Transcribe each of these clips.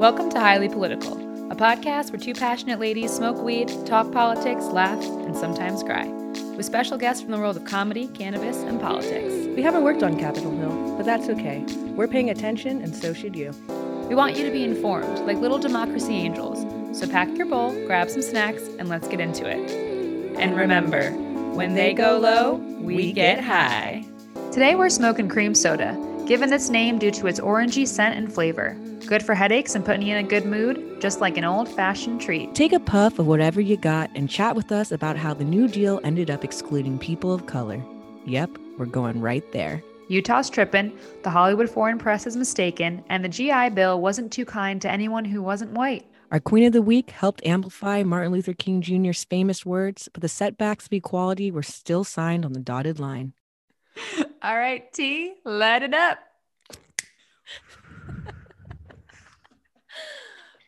Welcome to Highly Political, a podcast where two passionate ladies smoke weed, talk politics, laugh, and sometimes cry, with special guests from the world of comedy, cannabis, and politics. We haven't worked on Capitol Hill, but that's okay. We're paying attention, and so should you. We want you to be informed, like little democracy angels. So pack your bowl, grab some snacks, and let's get into it. And remember, when they go low, we get high. Today we're smoking cream soda, given its name due to its orangey scent and flavor. Good for headaches and putting you in a good mood, just like an old fashioned treat. Take a puff of whatever you got and chat with us about how the New Deal ended up excluding people of color. Yep, we're going right there. Utah's trippin', the Hollywood Foreign Press is mistaken, and the GI Bill wasn't too kind to anyone who wasn't white. Our Queen of the Week helped amplify Martin Luther King Jr.'s famous words, but the setbacks of equality were still signed on the dotted line. All right, T, let it up.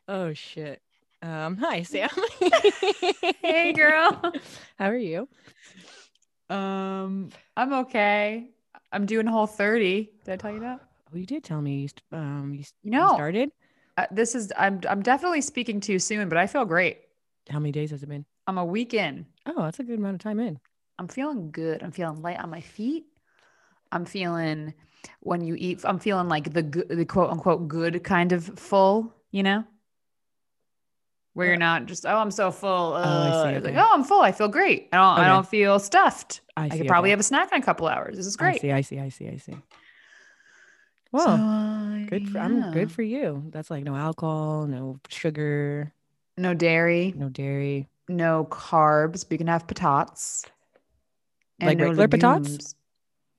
Oh shit. Um, hi Sam. hey girl. How are you? Um, I'm okay. I'm doing whole 30. Did I tell you that? Oh, you did tell me you st- um you, st- You know, started. Uh, this is I'm I'm definitely speaking too soon, but I feel great. How many days has it been? I'm a week in. Oh, that's a good amount of time in. I'm feeling good. I'm feeling light on my feet. I'm feeling when you eat. I'm feeling like the good, the quote unquote good kind of full. You know, where you're not just oh I'm so full. I Uh, see, it's like oh I'm full. I feel great. I don't I don't feel stuffed. I I, could probably okay. have a snack in a couple hours. This is great I see. I see. I see. I see. Well, So, uh, good. For, I'm good for you. That's like no alcohol, no sugar, No dairy, no dairy. no carbs, but you can have patatas. Like regular patatas? legumes.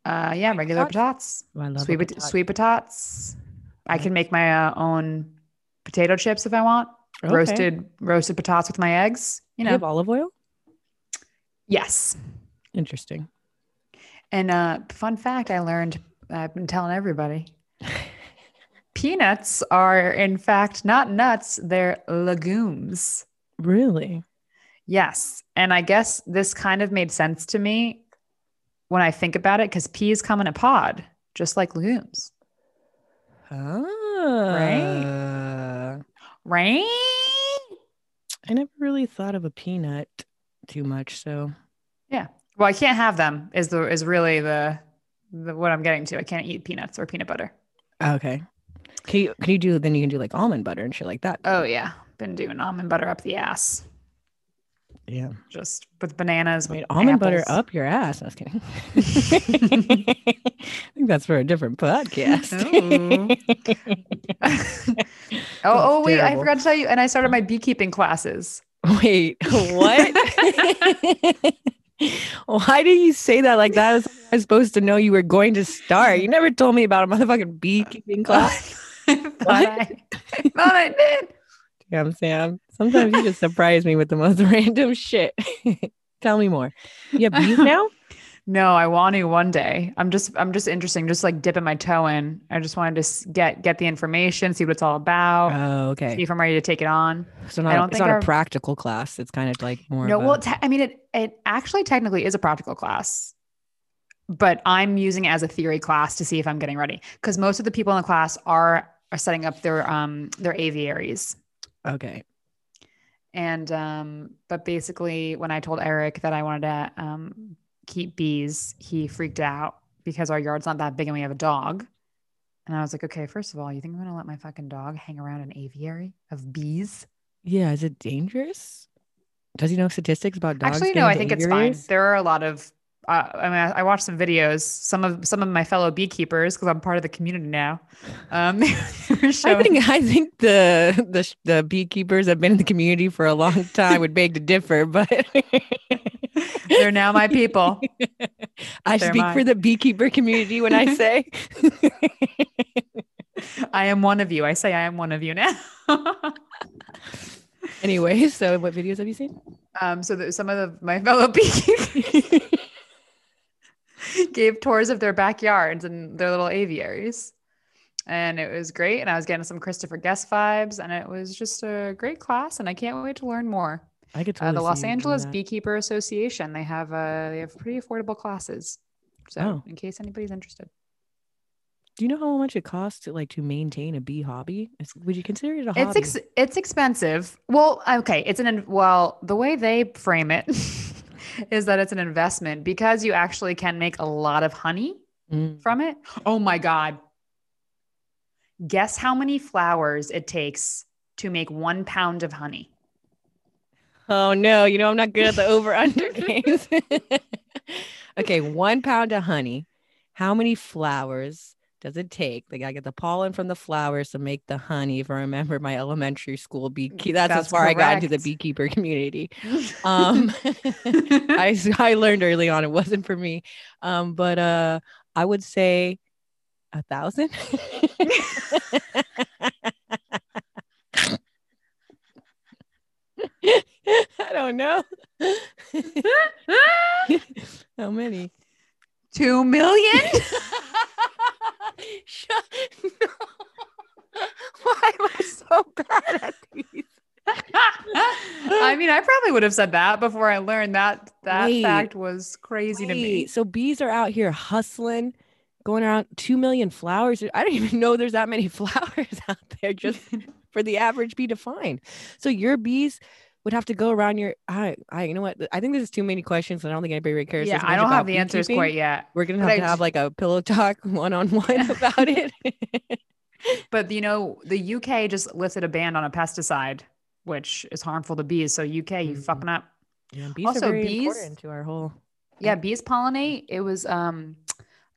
Uh, yeah, regular patatas. Oh, I love Sweet, sweet patatas. I can make my uh, own potato chips if I want. Okay. Roasted, roasted potatoes with my eggs. You You know, have olive oil. yes. Interesting. And uh, fun fact, I learned. I've been telling everybody. Peanuts are, in fact, not nuts; they're legumes. Really? Yes. And I guess this kind of made sense to me when I think about it because peas come in a pod, just like legumes, Ah. right? I never really thought of a peanut too much. So Yeah. Well, I can't have them is the is really the, the what I'm getting to. I can't eat peanuts or peanut butter. okay. Can you can you do then you can do like almond butter and shit like that? Oh yeah. Been doing almond butter up the ass. Yeah. Just with bananas. Wait, with almond butter up your ass. I was kidding. I think that's for a different podcast. oh, oh, oh wait, I forgot to tell you. And I started my beekeeping classes. Wait, what? Why do you say that like that? Is I was supposed to know you were going to start. You never told me about a motherfucking beekeeping class. I thought I, I thought I did. Damn, Sam. Sometimes you just surprise me with the most random shit. Tell me more. You have bees now? No, I want to one day. I'm just I'm just interesting, just like dipping my toe in. I just wanted to get get the information, see what it's all about, Oh, okay. see if I'm ready to take it on. So I don't it's not our- a practical class. It's kind of like more. No, a- well, te- I mean, it it actually technically is a practical class, but I'm using it as a theory class to see if I'm getting ready because most of the people in the class are are setting up their um their aviaries. okay. And um, but basically, when I told Eric that I wanted to um, keep bees, he freaked out because our yard's not that big and we have a dog. And I was like, okay, first of all, you think I'm gonna let my fucking dog hang around an aviary of bees? Yeah. Is it dangerous? Does he know statistics about dogs? Actually, no, I think it's fine. There are a lot of. Uh, I mean, I, I watched some videos. Some of some of my fellow beekeepers, because I'm part of the community now. Um, were I think I think the the the beekeepers have been in the community for a long time would beg to differ, but they're now my people. I They're speak for the beekeeper community when I say I am one of you. I say I am one of you now. anyway. So, what videos have you seen? um, so that some of the, my fellow beekeepers gave tours of their backyards and their little aviaries. And it was great. And I was getting some Christopher Guest vibes. And it was just a great class. And I can't wait to learn more. I could Uh, the Los see you doing Angeles. Beekeeper Association. They have uh, they have pretty affordable classes. So Oh. in case anybody's interested. Do you know how much it costs to like to maintain a bee hobby? Would you consider it a hobby? It's ex- it's expensive. Well, okay, it's an in- well, the way they frame it is that it's an investment because you actually can make a lot of honey Mm. from it. Oh my god. Guess how many flowers it takes to make 1 pound of honey? Oh no, you know I'm not good at the over under games. okay, one pound of honey. How many flowers does it take? Like I get the pollen from the flowers to make the honey. If I remember my elementary school beekeeper, that's, That's as far I got into the beekeeper community. Um, I I learned early on it wasn't for me. Um, but uh, I would say a thousand. I don't know. How many? 2 million? Shut no. Why am I so bad at these? I mean, I probably would have said that before I learned that that Wait. fact was crazy to me. So bees are out here hustling, going around two million flowers. I don't even know there's that many flowers out there just for the average bee to find. So your bees would have to go around your. I, I, you know what? I think this is too many questions. and I don't think anybody really cares Yeah, I don't have the answers quite yet. We're gonna have I to have like a pillow talk one on one about it. But you know, the UK just lifted a ban on a pesticide, which is harmful to bees. So UK, you Mhm. fucking up. Yeah, bees Also, are very bees- important to our whole. Yeah, bees pollinate. It was um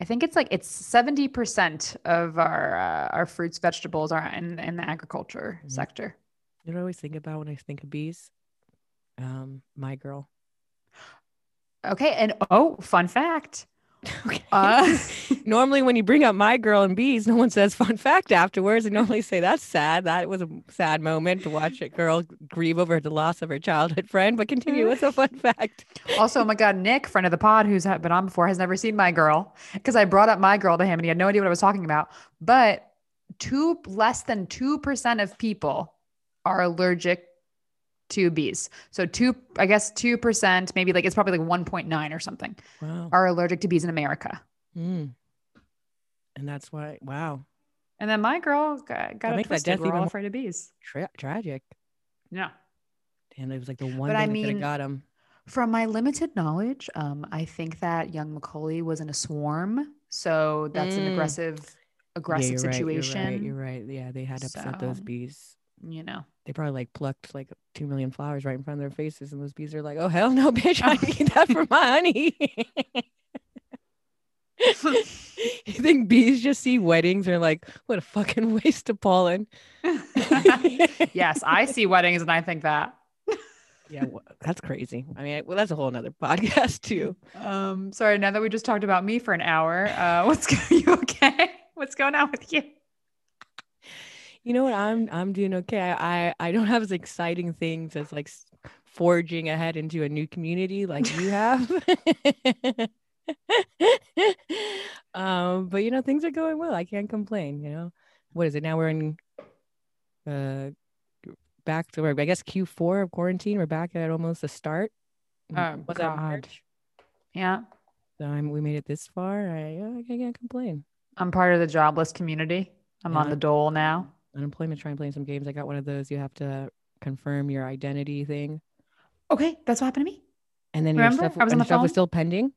I think it's like it's 70% of our uh, our fruits, vegetables are in in the agriculture Mhm. sector. You know what I always think about when I think of bees? Um, my girl. Okay, and oh, fun fact. Okay. Uh, normally when you bring up my girl and bees, no one says fun fact afterwards. They normally say that's sad. That was a sad moment to watch a girl grieve over the loss of her childhood friend. But continue. What's a fun fact? also, oh my God, Nick, friend of the pod, who's been on before, has never seen my girl because I brought up my girl to him and he had no idea what I was talking about. But two less than two percent of people are allergic to bees. So two, I guess two percent, maybe like it's probably like one point nine or something, Wow. are allergic to bees in America. Mm. And that's why. Wow. And then my girl got, got that twisted. We're all afraid of bees. Tra- tragic. Yeah. And it was like the one But I mean- got him. From my limited knowledge, um, I think that young Macaulay was in a swarm. So that's an Mm. aggressive, aggressive yeah, you're situation. Right, you're, right, you're right. Yeah, they had to upset those bees. You know. They probably like plucked like two million flowers right in front of their faces, and those bees are like, "Oh hell no, bitch! I need that for my honey." you think bees just see weddings and are like, "What a fucking waste of pollen." yes, I see weddings and I think that. Yeah, wha- that's crazy. I mean, well, that's a whole nother podcast too. Um, sorry, now that we just talked about me for an hour, uh, what's go- you okay? What's going on with you? You know what? I'm I'm doing okay. I I, I don't have as exciting things as like forging ahead into a new community like you have. um, but you know, things are going well. I can't complain. You know, what is it now? We're in uh back to where I guess Q4 of quarantine. We're back at almost the start. Oh, Was that God. March? Yeah, So I'm, we made it this far. I, I can't complain. I'm part of the jobless community. I'm on the dole now. Unemployment trying playing some games. I got one of those. You have to confirm your identity thing. Okay, that's what happened to me. And then Remember? your stuff, I was on the stuff was still pending.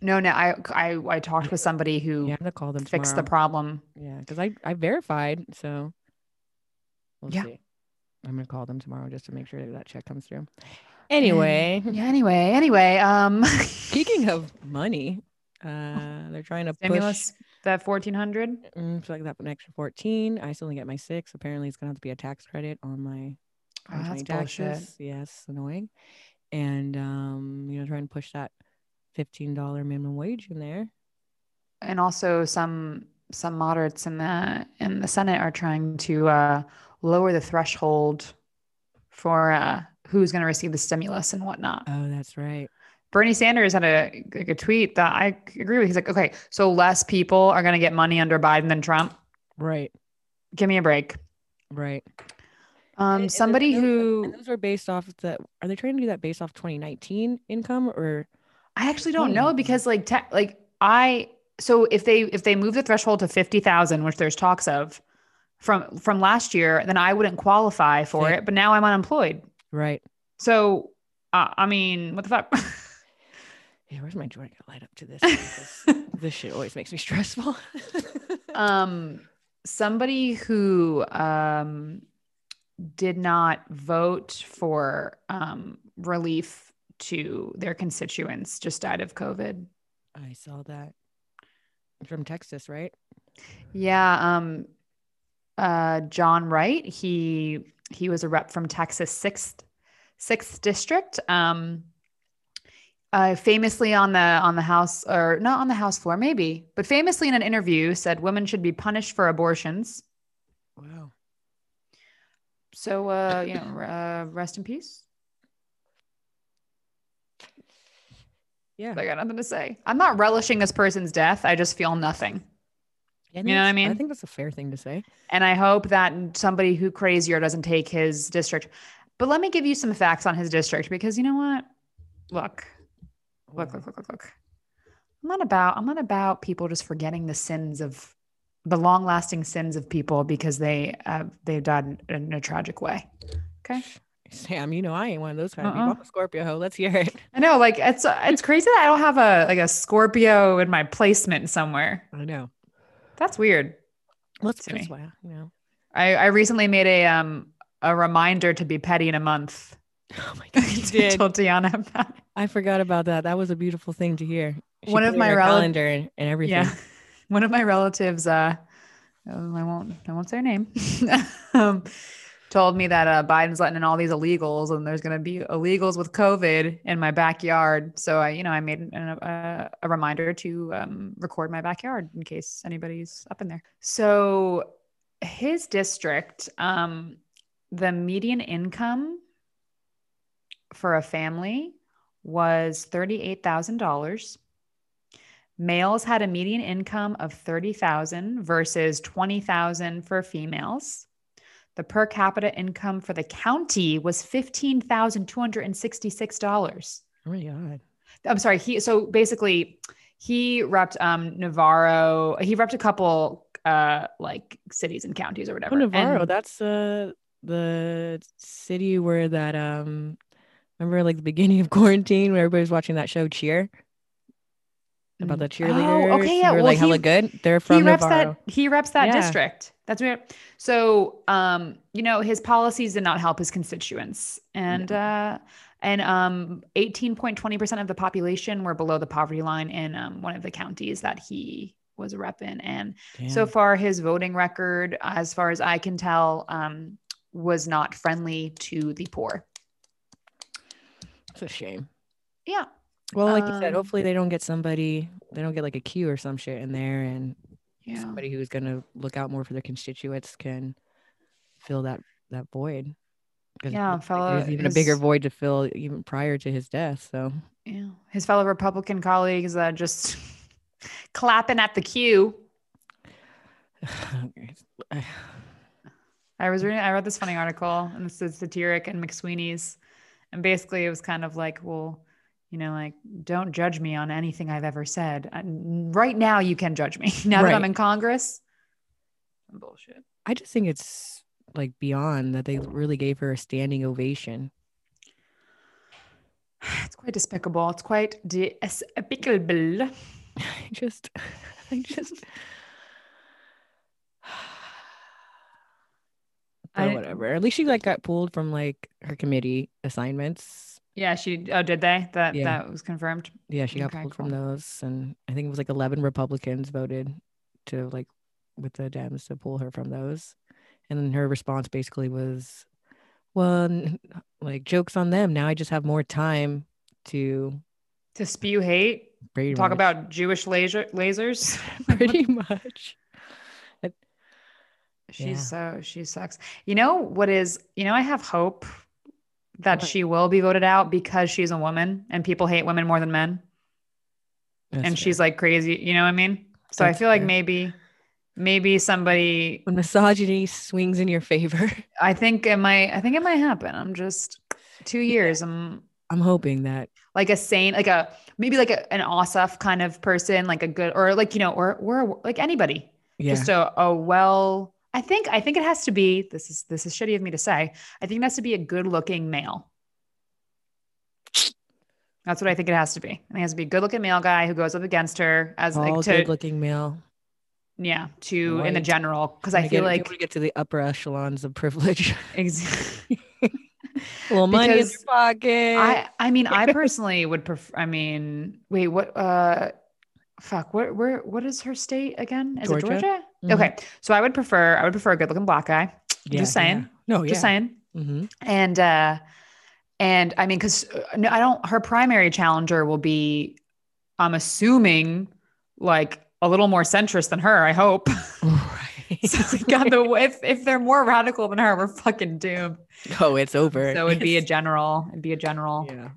No, no, I I, I talked with somebody who Yeah, I'm gonna call them fixed the problem. Yeah, because I I verified, so we'll Yeah. see. I'm gonna call them tomorrow just to make sure that, that check comes through. Anyway, Yeah. Anyway. Anyway. Um. speaking of money, uh, they're trying to stimulus that fourteen hundred. push mm, so like that an extra 14. I still only get my six. Apparently, it's gonna have to be a tax credit on my Oh, 2020 that's bullshit. taxes. Yes, annoying. And um, you know, trying to push that fifteen dollar minimum wage in there. and also some some moderates in the in the Senate are trying to uh, lower the threshold for uh, who's going to receive the stimulus and whatnot. Oh, that's right. Bernie Sanders had a like a tweet that I agree with. He's like, okay, so less people are going to get money under Biden than Trump. Right. Give me a break. Right. Um, And- and somebody those- who and those are based off the are they trying to do that based off 2019 income or I actually don't know because like te- like I so if they if they move the threshold to 50,000 which there's talks of from from last year then I wouldn't qualify for Yeah. it but now I'm unemployed Right. so uh, I mean what the fuck Yeah, where's my joint gonna light up to this? This shit always makes me stressful. um somebody who um did not vote for um relief to their constituents just died of covid I saw that from Texas, right? yeah um uh Ron Wright he he was a rep from texas sixth sixth district um uh, famously on the on the house or not on the house floor maybe but famously in an interview said women should be punished for abortions Wow. So, uh, you know, uh, rest in peace. Yeah. I got nothing to say. I'm not relishing this person's death. I just feel nothing. you know what I mean? I think that's a fair thing to say. And I hope that somebody who crazier doesn't take his district. But let me give you some facts on his district because you know what? Look, look, look, look, look, look. I'm not about I'm not about people just forgetting the sins of the long-lasting sins of people because they uh, they died in, in a tragic way. Okay. Sam, you know I ain't one of those kind of Uh-uh. people. I'm a Scorpio hoe. Let's hear it. I know, like it's it's crazy that I don't have a like a Scorpio in my placement somewhere. I know. That's weird. Let's that's why, you know. I I recently made a um a reminder to be petty in a month. Oh my god, you did. told Tiana about it. I forgot about that. That was a beautiful thing to hear. She One of my rel- calendar and, and everything. Yeah, one of my relatives, uh, um, I won't I won't say her name, um, told me that uh, Biden's letting in all these illegals, and there's going to be illegals with COVID in my backyard. So I, you know, I made an, a, a reminder to um, record my backyard in case anybody's up in there. So his district, um, the median income for a family was thirty-eight thousand dollars. Males had a median income of 30,000 versus 20,000 for females. The per capita income for the county was $15,266. Oh my god. I'm sorry, he so basically he repped um Navarro, he repped a couple uh like cities and counties or whatever. Oh, Navarro. And- that's uh the city where that um remember like the beginning of quarantine when everybody was watching that show Cheer about the cheerleaders. Oh, okay, yeah. Well, like hella good. They're he from reps Navarro. that he reps that Yeah. district that's weird so um you know his policies did not help his constituents and uh and um 18.20% of the population were below the poverty line in um, one of the counties that he was a rep in and so far his voting record as far as i can tell um was not friendly to the poor it's a shame. yeah Well, like you said, Um, hopefully they don't get somebody, they don't get like a a Q or some shit in there, and yeah somebody who's gonna look out more for their constituents can fill that that void. Yeah, fellow- there's even a bigger void to fill even prior to his death. So yeah his fellow republican colleagues uh, just clapping at the queue I was reading, I read this funny article and this is satiric and McSweeney's. And basically it was kind of like, well, you know, like, don't judge me on anything I've ever said. And right now you can judge me. now that I'm in Congress. Bullshit. I just think it's like beyond that they really gave her a standing ovation. It's quite despicable. It's quite despicable. I just, I just. But I- whatever. At least she like got pulled from like her committee assignments. Yeah, she oh did they? That Yeah. that was confirmed. Yeah, she got Okay, pulled cool. from those, and I think it was like eleven Republicans voted to like with the Dems to pull her from those, and then her response basically was, "Well, like jokes on them. Now I just have more time to To spew hate, pretty talk much- about Jewish laser lasers. pretty much." She's so she sucks. You know what is, you know, I have hope that What? she will be voted out because she's a woman and people hate women more than men. That's and fair. she's like crazy, you know what I mean? So I That's feel like maybe maybe somebody when misogyny swings in your favor. I think it might I think it might happen. I'm just two years. I'm I'm hoping that like a saint, like a maybe like a, an Ossoff kind of person, like a good or like you know, or or like anybody, yeah. just a, a well. I think I think it has to be. This is this is shitty of me to say. I think it has to be a good looking male. That's what I think it has to be. I think it has to be a good looking male guy who goes up against her as all like to good looking male. yeah to in the general because I feel get, like we get to the upper echelons of privilege. ex- a little money in Because your pocket. I I mean I personally would prefer. I mean wait what uh fuck what where what is her state again? Is Georgia. it Georgia? Mhm. Okay, so I would prefer I would prefer a good looking black guy. Yeah, just saying. yeah. No, Just yeah. saying. hmm And uh and I mean cuz no I don't her primary challenger will be I'm assuming like a little more centrist than her, I hope. Right. so God, the if if they're more radical than her, we're fucking doomed. oh, it's over. So it'd be a general. It'd be a general. yeah.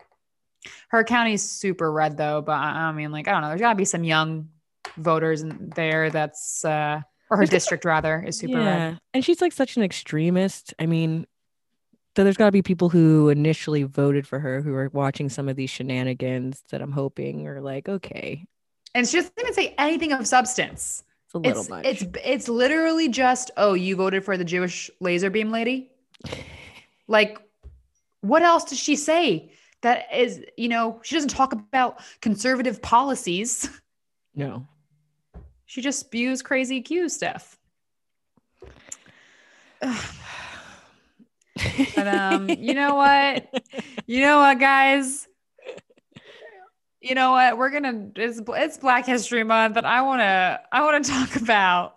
Her county's super red though, but I I mean, like I don't know. There's gotta be some young voters in there. That's uh, or her district rather is super yeah. red. And she's like such an extremist. I mean, so there's got to be people who initially voted for her who are watching some of these shenanigans that I'm hoping are like, okay, And she doesn't even say anything of substance. it's a little It's much. it's it's literally just oh, you voted for the Jewish laser beam lady. Like, what else does she say? That is, you know, she doesn't talk about conservative policies. no. She just spews crazy Q stuff. But um, you know what? You know what, guys? You know what? We're gonna it's it's Black History Month, and I wanna I wanna talk about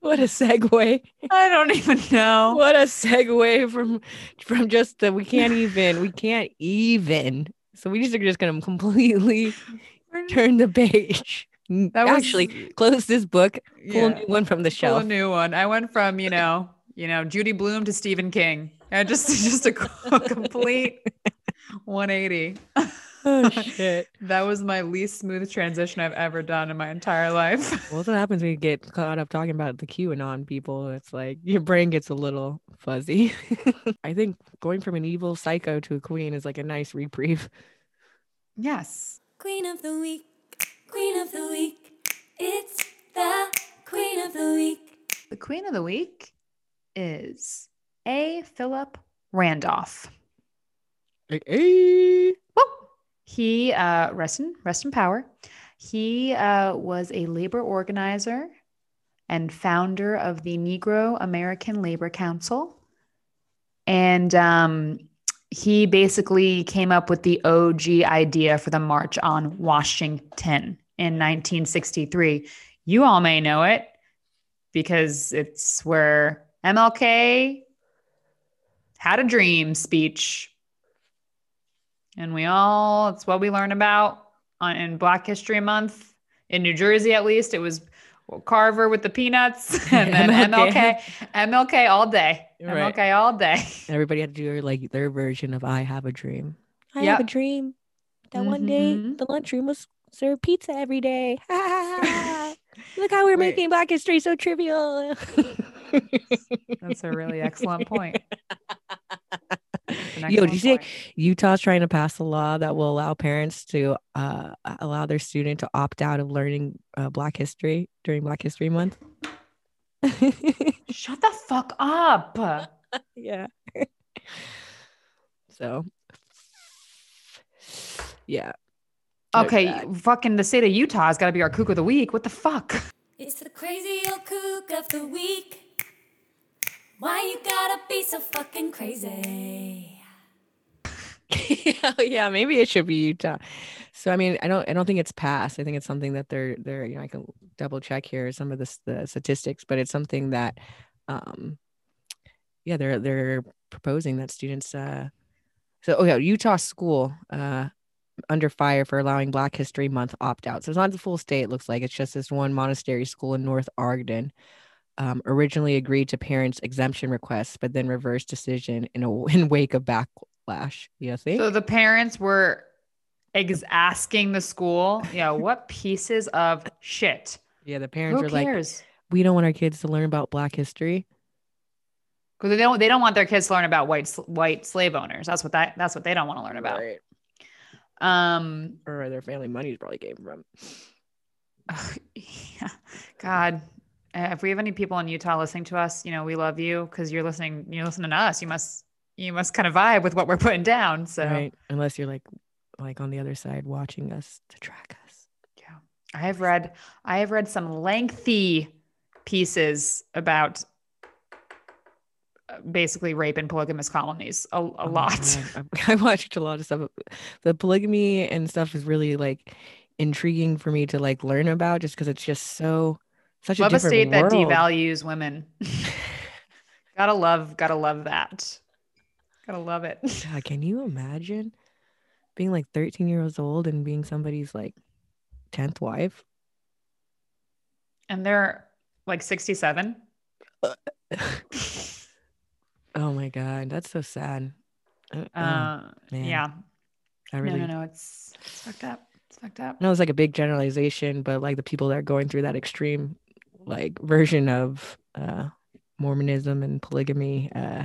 what a segue. I don't even know. What a segue from from just the we can't even we can't even. So we just are just gonna completely turn the page. That was- Actually, close this book. Pull a Yeah. new one from the shelf. Pull a shelf. new one. I went from you know you know Judy Blume to Stephen King. I just just a complete 180. Oh shit. That was my least smooth transition I've ever done in my entire life. Well, that's what happens when you get caught up talking about the QAnon people. It's like your brain gets a little fuzzy. I think going from an evil psycho to a queen is like a nice reprieve. yes. Queen of the week, queen of the week. It's the queen of the week. The queen of the week is A. Philip Randolph. Like, hey. Woo! He uh, rest in rest in power. He uh, was a labor organizer and founder of the Negro American Labor Council, and um, he basically came up with the OG idea for the March on Washington in 1963. You all may know it because it's where MLK had a dream speech and we all, it's what we learn about on, in Black History Month. In New Jersey, at least, it was Carver with the peanuts and then MLK. MLK, MLK all day. Right. MLK all day. Everybody had to do like their version of I have a dream. I Yep. have a dream that one day Mhm. the lunchroom was served pizza every day. Look how we're Wait. making Black history so trivial. That's a really excellent point. Yo, did you say. Utah's trying to pass a law that will allow parents to uh, allow their student to opt out of learning uh, Black history during Black History Month? Shut the fuck up. yeah. so, yeah. Okay, that. fucking the state of Utah has got to be our kook of the week. What the fuck? It's the crazy old kook of the week. Why you gotta be so fucking crazy? yeah, maybe it should be Utah. So I mean, I don't I don't think it's passed. I think it's something that they're they're you know I can double check here some of the the statistics, but it's something that um yeah, they're they're proposing that students uh so oh yeah, Utah school uh under fire for allowing Black History Month opt out. So it's not the full state, it looks like it's just this one Montessori school in North Ogden. Um, originally agreed to parents' exemption requests, but then reversed decision in a in wake of backlash. You think? So the parents were ex- asking the school, yeah, what pieces of shit? Yeah, the parents Who are like, we don't want our kids to learn about Black history. Because they don't they don't want their kids to learn about white white slave owners. That's what that that's what they don't want to learn about. Right. Um, or their family money probably came from. yeah. God, if we have any people in Utah listening to us, you know, we love you because you're listening. You're listening to us. You must, you must kind of vibe with what we're putting down. So, Right. Unless you're like like on the other side watching us to track us. yeah, I have read, I have read some lengthy pieces about uh, basically rape and polygamous colonies. A, a Oh lot. I watched a lot of stuff. The polygamy and stuff is really like intriguing for me to like learn about just because it's just so such love a a state that devalues women. gotta love, gotta love that. Gotta love it. God, can you imagine being like 13 years old and being somebody's like 10th wife? And they're like 67. oh my god, that's so sad. Uh, oh, Uh, yeah. I really No, no, no. It's, it's fucked up. It's fucked up. No, it's like a big generalization, but like the people that are going through that extreme like version of uh Mormonism and polygamy, uh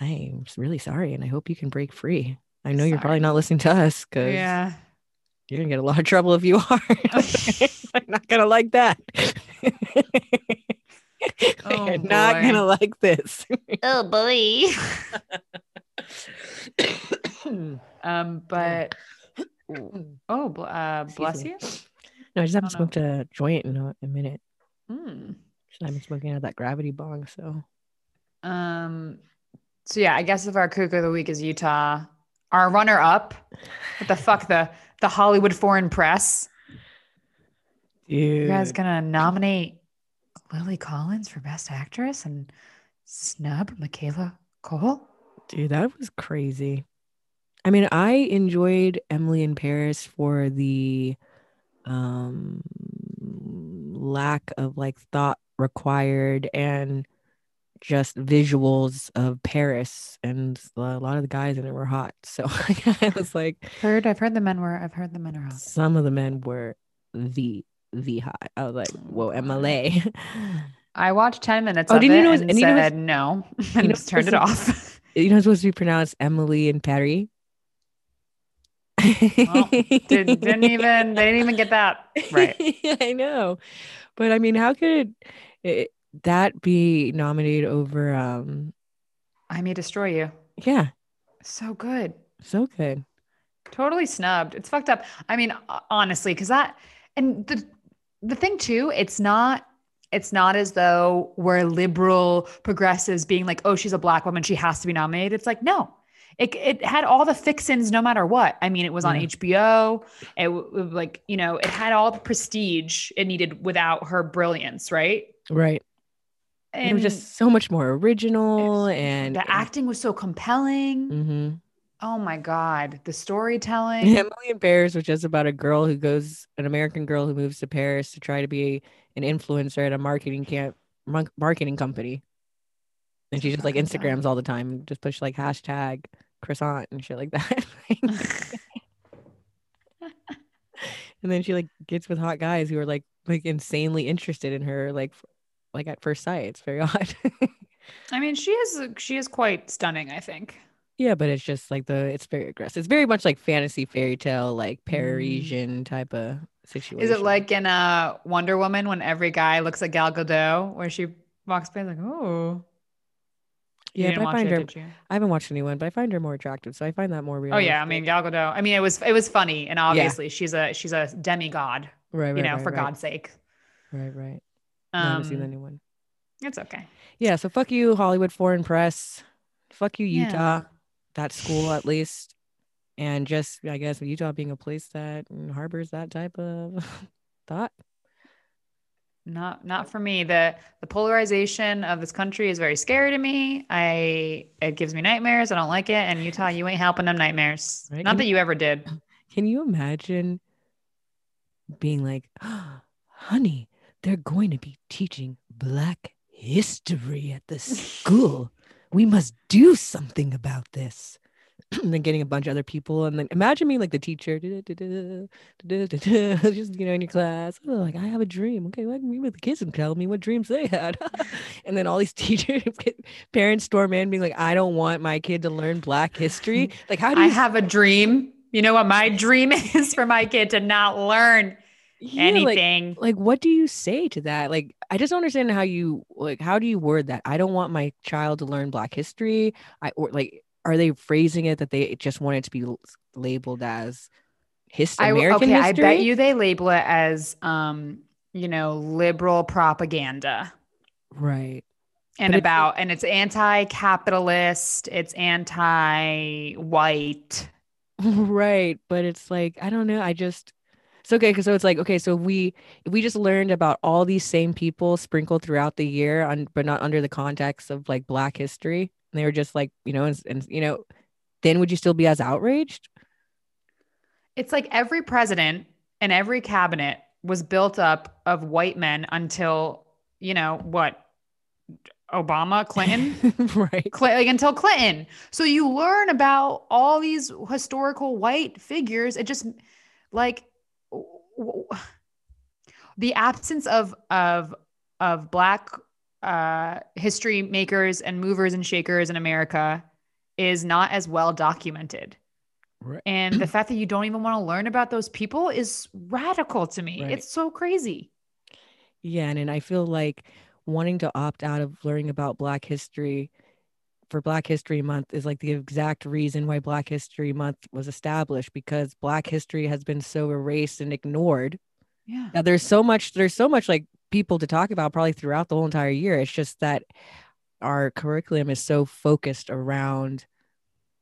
I'm really sorry and I hope you can break free. I know you're probably not listening to us because Yeah. you're gonna get a lot of trouble if you are. I'm not gonna like that. Oh, you're not boy. gonna like this. Oh boy. um, but oh, uh, bless you. no, I just haven't Oh, no. smoked a joint in a, a minute. Mm. I've been smoking out of that gravity bong, so Um, so yeah, I guess if our kook of the week is Utah, our runner up, what the fuck the the Hollywood Foreign Press. dude. You guys gonna nominate Lily Collins for Best Actress and snub Michaela Coel? Dude, that was crazy. I mean, I enjoyed Emily in Paris for the um lack of like thought required and just visuals of Paris and a lot of the guys in it were hot. So I was like Heard, I've heard the men were. I've heard the men are hot. some of the men were the the hot. I was like, whoa. Emily. I watched ten minutes Oh, of didn't you know it was- and and you said no, and know just turned it off. you know it's supposed to be pronounced Emily and Paris. Well, Did, didn't even they didn't even get that right. I know. But I mean, how could it, that be nominated over um I may destroy you. yeah, So good. so good. Totally snubbed. It's fucked up. I mean, honestly, because that and the the thing too, it's not it's not as though we're liberal progressives being like, oh, she's a black woman, she has to be nominated. It's like, no. It, it had all the fixins no matter what. I mean, it was on Yeah. HBO. It w- like, you know, it had all the prestige it needed without her brilliance, right? Right. It was just so much more original and the acting was so compelling. hmm Oh my God. The storytelling. Emily in Paris was just about a girl who goes, an American girl who moves to Paris to try to be an influencer at a marketing camp, marketing company. And she just like. Instagrams all the time, just push like hashtag croissant and shit like that. and then she like gets with hot guys who are like like insanely interested in her, like like at first sight. It's very odd. I mean, she is she is quite stunning, I think. yeah, but it's just like the it's very aggressive. It's very much like fantasy fairy tale, like Parisian type of situation. Mm. Is it like in uh Wonder Woman when every guy looks at Gal Gadot where she walks by like, oh. You Yeah, I find it, her. I haven't watched anyone, but I find her more attractive, so I find that more real. Oh yeah, I mean Gal Gadot. I mean it was it was funny and obviously she's a she's a demigod, right, right, you know, right, for right, God's sake. right, right. No, I haven't seen the Um, new one. it's okay. Yeah, so fuck you, Hollywood Foreign Press. Fuck you, Yeah. Utah. That school, at least, and just I guess Utah being a place that harbors that type of thought. Not not for me. The the polarization of this country is very scary to me. I it gives me nightmares. I don't like it. And Utah, you ain't helping them nightmares. Right, Not can that you ever did. Can you imagine being like, honey, they're going to be teaching Black history at the school. We must do something about this. and then getting a bunch of other people, and then imagine me like the teacher, just you know, in your class. Oh, like I have a dream. Okay, well, I meet with the kids and tell me what dreams they had. and then all these teachers, parents storm in, being like, "I don't want my kid to learn Black history." Like, how do I you have a dream. You know what my dream is for my kid to not learn Yeah, anything. like what do you say to that? Like i just don't understand how you like how do you word that? I don't want my child to learn black history. I or like are they phrasing it that they just want it to be labeled as history I, american okay, history I bet you they label it as um, you know, liberal propaganda. right. And But it's- about and it's anti-capitalist it's anti-white. Right but it's like i don't know i just it's okay because so it's like okay so we if we just learned about all these same people sprinkled throughout the year on but not under the context of like black history and they were just like you know and, and you know then would you still be as outraged? It's like every president and every cabinet was built up of white men until you know what obama clinton? Right. Cl- like until clinton. So you learn about all these historical white figures it just like the absence of of of black uh history makers and movers and shakers in america is not as well documented Right. and the fact that you don't even want to learn about those people is radical to me Right. it's so crazy Yeah, and, and I feel like wanting to opt out of learning about Black history for Black History Month is like the exact reason why Black History Month was established because Black history has been so erased and ignored. yeah Now there's so much there's so much like people to talk about probably throughout the whole entire year. It's just that our curriculum is so focused around,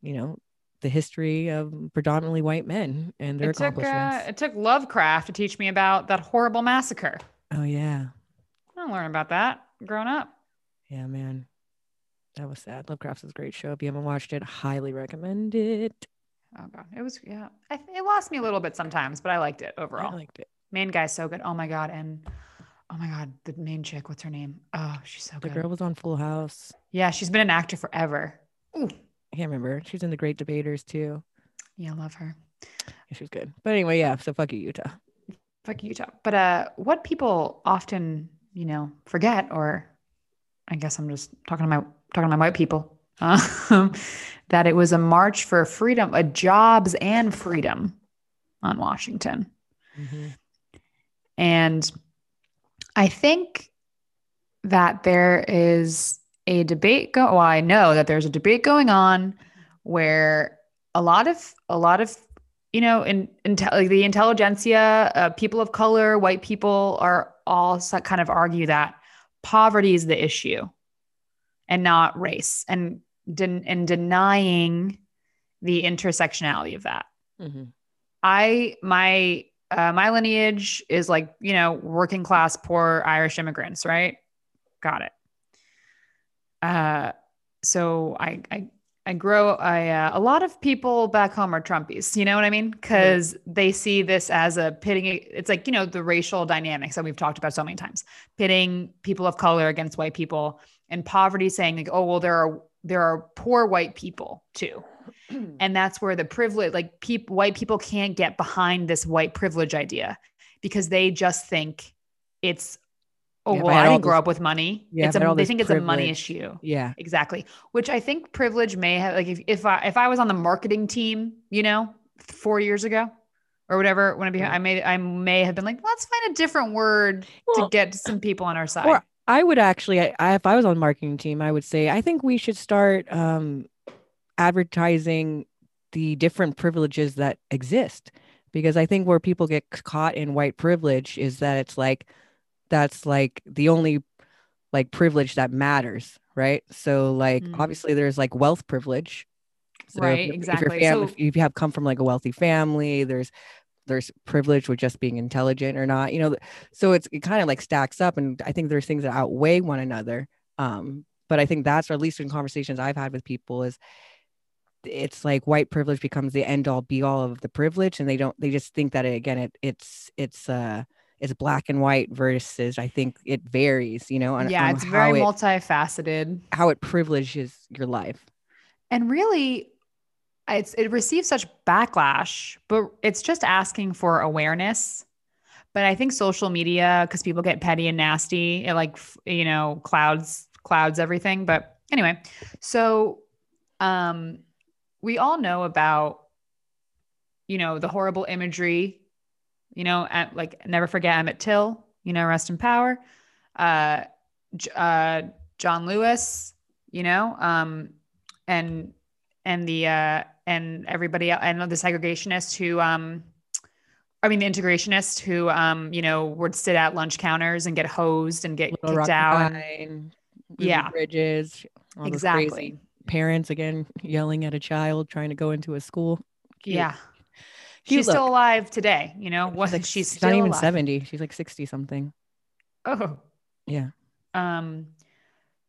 you know, the history of predominantly white men and their it took, uh, accomplishments. it took lovecraft to teach me about that horrible massacre oh yeah. I don't learn about that growing up. Yeah, man. That was sad. Lovecraft's is a great show. If you haven't watched it, highly recommend it. Oh god, it was yeah. I, it lost me a little bit sometimes, but I liked it overall. I liked it. main guy's so good. Oh my god, and oh my god, the main chick. What's her name? Oh, she's so The good. The girl was on Full House. Yeah, she's been an actor forever. Ooh, I can't remember. She's in The Great Debaters too. yeah, love her. Yeah, she was good. But anyway, yeah. So fuck you, Utah. Fuck you, Utah. But uh, what people often, you know, forget, or I guess I'm just talking to my talking my white people, um, that it was a march for freedom, a jobs and freedom on Washington. And I think that there is a debate go well, I know that there's a debate going on where a lot of a lot of you know in, intel like the intelligentsia uh, people of color white people are all kind of argue that poverty is the issue and not race and den- and denying the intersectionality of that Mhm. I my uh, my lineage is like you know working class poor Irish immigrants, right? Got it. Uh, so I I I grow I uh, a lot of people back home are Trumpies. You know what I mean? Because they see this as a pitting. It's like you know the racial dynamics that we've talked about so many times, pitting people of color against white people, and poverty saying like, oh well, there are there are poor white people too. And that's where the privilege like people white people can't get behind this white privilege idea because they just think it's oh Yeah, well I didn't grow this- up with money. Yeah, it's if I had a, they think it's a money issue. Yeah. exactly. Which i think privilege may have like if, if i if i was on the marketing team you know four years ago or whatever when I, be. I may i may have been like let's find a different word Well, to get some people on our side. Or I would actually, I, I, if I was on the marketing team, I would say I think we should start um, advertising the different privileges that exist, because I think where people get caught in white privilege is that it's like that's like the only like privilege that matters, right? So like Mm. obviously there's like wealth privilege, So Right, If, exactly. your fam- So- if you have come from like a wealthy family, there's there's privilege with just being intelligent or not, you know. So it's it kind of like stacks up, and I think there's things that outweigh one another. Um, but I think that's or at least in conversations I've had with people is it's like white privilege becomes the end all be all of the privilege, and they don't they just think that it, again it it's it's uh it's black and white versus I think it varies, you know, on, yeah on it's very it, multifaceted how it privileges your life. and really it's it receives such backlash but it's just asking for awareness but i think social media because people get petty and nasty it like you know clouds clouds everything but anyway so um we all know about you know, the horrible imagery, you know, at, like never forget Emmett Till, you know, rest in power. Uh, uh, John Lewis, you know, um, and and the uh, and everybody and the segregationists who, um, I mean, the integrationist who, um, you know, would sit at lunch counters and get hosed and get Little kicked out. Pine, Yeah. Bridges. Exactly. Parents again yelling at a child trying to go into a school. Cute. Yeah. Cute she's still alive today, you know. What like she's, She's still not even alive. 70. She's like 60 something. Oh. Yeah. Um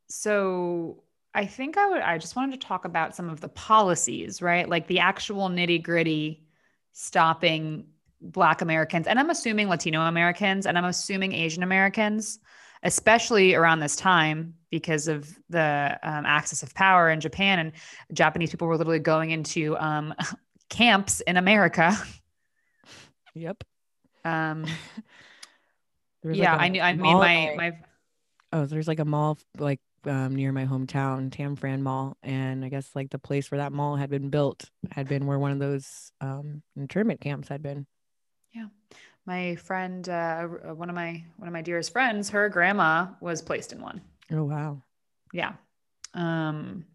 so I think I would I just wanted to talk about some of the policies, right? Like the actual nitty-gritty stopping black Americans and I'm assuming Latino Americans and I'm assuming Asian Americans, especially around this time because of the um, axis of power in Japan and Japanese people were literally going into um, camps in America. Yep. Um, yeah, like, a I knew. I mean, my my Oh, there's like a mall like um, near my hometown, Tanforan Mall, and I guess like the place where that mall had been built had been where one of those um, internment camps had been. Yeah. My friend, uh, one of my one of my dearest friends, her grandma was placed in one. Oh wow! Yeah. Um.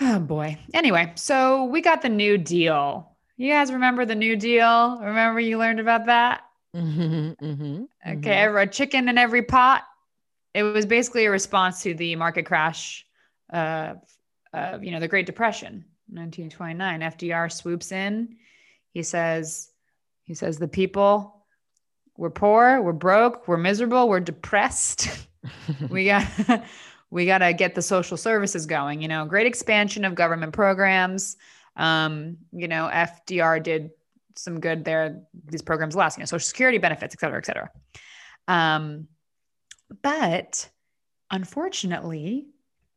Oh boy. Anyway, so we got the New Deal. You guys remember the New Deal? Remember you learned about that? Mm-hmm, mm-hmm, Okay, every- a chicken in every pot. It was basically a response to the market crash of, of you know, the Great Depression, 1929. FDR swoops in. He says, he says, the people, we're poor, we're broke, we're miserable, we're depressed. we got we got to get the social services going. You know, great expansion of government programs. Um, you know, FDR did some good there. These programs last, you know, social security benefits, et cetera, et cetera. Um, but unfortunately,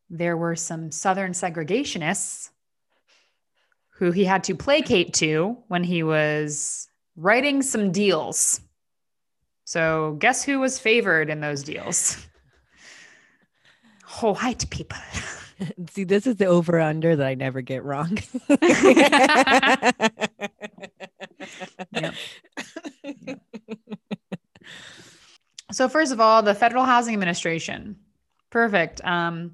there were some Southern segregationists who he had to placate to when he was writing some deals. So, guess who was favored in those deals? Oh, white people. See, this is the over under that I never get wrong. Yep. So first of all, the Federal Housing Administration, perfect. Um,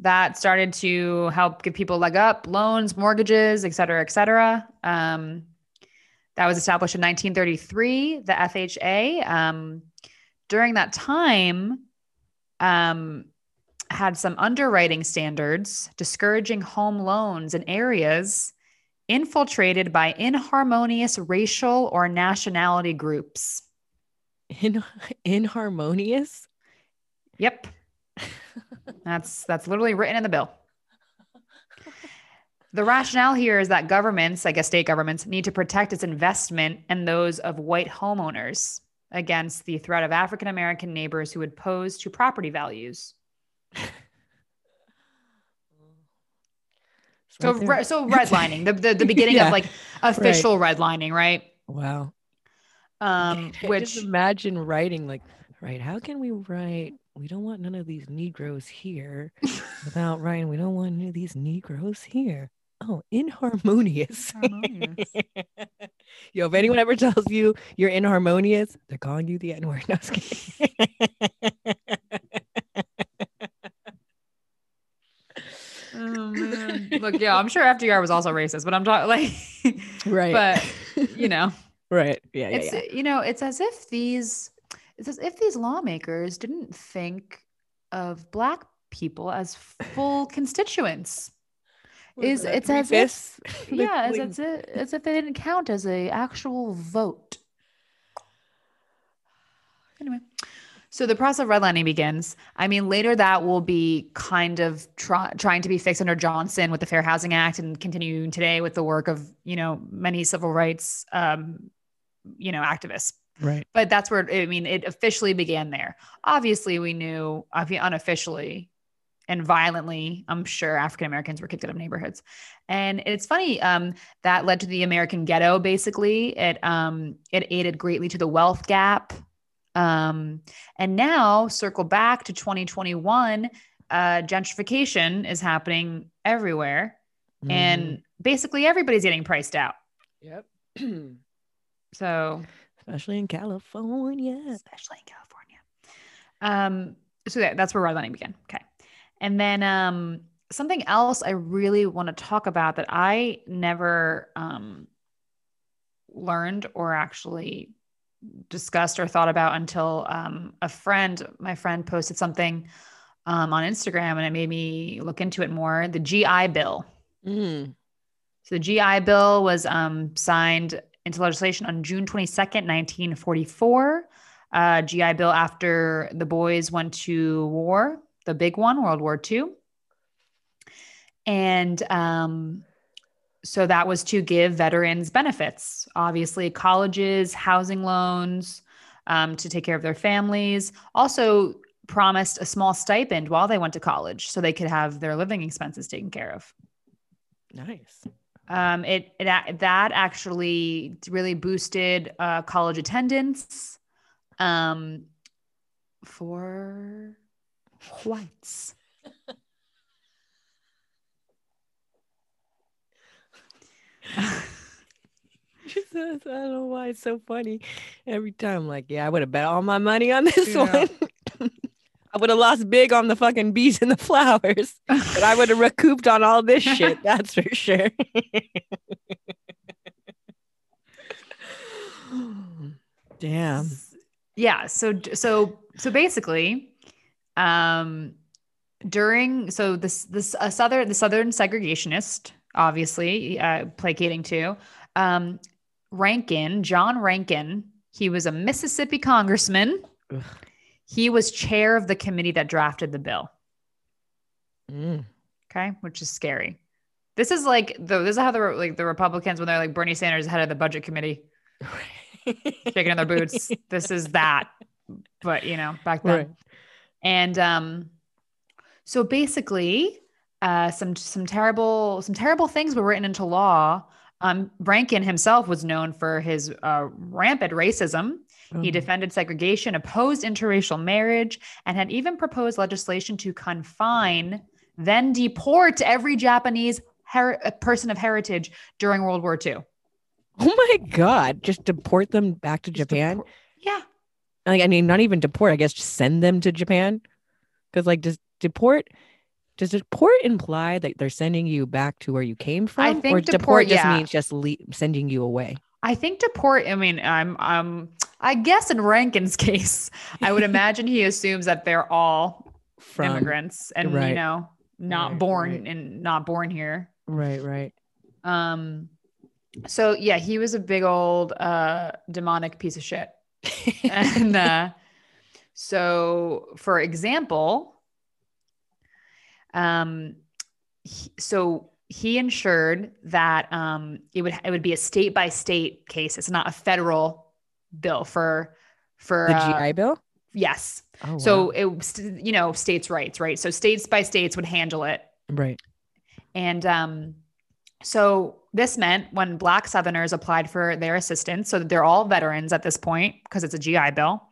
that started to help give people leg up, loans, mortgages, et cetera, et cetera. Um, that was established in 1933. The FHA um, during that time um, had some underwriting standards discouraging home loans in areas infiltrated by inharmonious racial or nationality groups. In inharmonious. Yep. That's that's literally written in the bill. The rationale here is that governments, I guess state governments, need to protect its investment and those of white homeowners against the threat of African American neighbors who would pose to property values. So, right re- so redlining, the, the the beginning Yeah, of like official redlining, right? wow. Um, which imagine writing like, right? How can we write? We don't want none of these Negroes here. without writing, we don't want none of these Negroes here. Oh, inharmonious. Harmonious. Yo, if anyone ever tells you you're inharmonious, they're calling you the N word. No. Oh man. Look, yeah, I'm sure FDR was also racist, but I'm talking like right. but you know, right. Yeah. Yeah. it's yeah. you know, it's as if these it's as if these lawmakers didn't think of black people as full constituents. Is it's as if- yeah, it's as if, as if they didn't count as a actual vote. Anyway, so the process of redlining begins. I mean, later that will be kind of try, trying to be fixed under Johnson with the Fair Housing Act, and continuing today with the work of you know many civil rights, um, you know, activists. right. But that's where I mean, it officially began there. Obviously, we knew, unofficially and violently, I'm sure African Americans were kicked out of neighborhoods. And it's funny um, that led to the American ghetto. Basically, it um, it aided greatly to the wealth gap. Um, and now, circle back to 2021, uh, gentrification is happening everywhere, Mhm. and basically everybody's getting priced out. Yep. So Especially in California. especially in California. Um, so that, that's where redlining began. Okay. And then um, something else I really want to talk about that I never um, learned or actually discussed or thought about until um, a friend, my friend, posted something um, on Instagram and it made me look into it more. The GI Bill. Mm. So the GI Bill was um, signed into legislation on June 22nd, 1944. Uh, GI Bill after the boys went to war, the big one, World War II. And um, so that was to give veterans benefits, obviously, colleges, housing loans um, to take care of their families. Also, promised a small stipend while they went to college so they could have their living expenses taken care of. Nice. Um, it, it that actually really boosted uh, college attendance um, for whites. I don't know why it's so funny. Every time, like, yeah, I would have bet all my money on this Yeah. one. I would have lost big on the fucking bees and the flowers, but I would have recouped on all this shit. That's for sure. Damn. yeah so so so basically um during so this this a southern the southern segregationist obviously uh placating to um rankin john rankin he was a mississippi congressman Ugh. He was chair of the committee that drafted the bill Mm. okay which is scary this is like the this is how the like the republicans when they're like bernie sanders head of the budget committee shaking in their boots. this is that, but you know, back then. Right. And um, so basically, uh, some some terrible some terrible things were written into law. Um, Rankin himself was known for his uh, rampant racism. He Oh. defended segregation, opposed interracial marriage, and had even proposed legislation to confine, then deport every Japanese her- person of heritage during World War II. Oh my god! Just deport them back to Just Japan. deport- Yeah. Like, I mean, not even deport. I guess just send them to Japan. Because, like, does deport does deport imply that they're sending you back to where you came from? I or think deport, deport, just yeah. means just le- sending you away. I think deport. I mean, I'm, um, I guess in Rankin's case, I would imagine he assumes that they're all From immigrants and you know not Right, born right. and not born here. right, right. Um, so yeah, he was a big old uh demonic piece of shit. and uh, so, for example, um, he- so he ensured that um, it would it would be a state by state case. It's not a federal bill for for the uh, GI Bill. yes. Oh, So wow. it was, you know states' rights, right? So states by states would handle it, right. and um, so this meant when Black Southerners applied for their assistance, so that they're all veterans at this point because it's a GI Bill,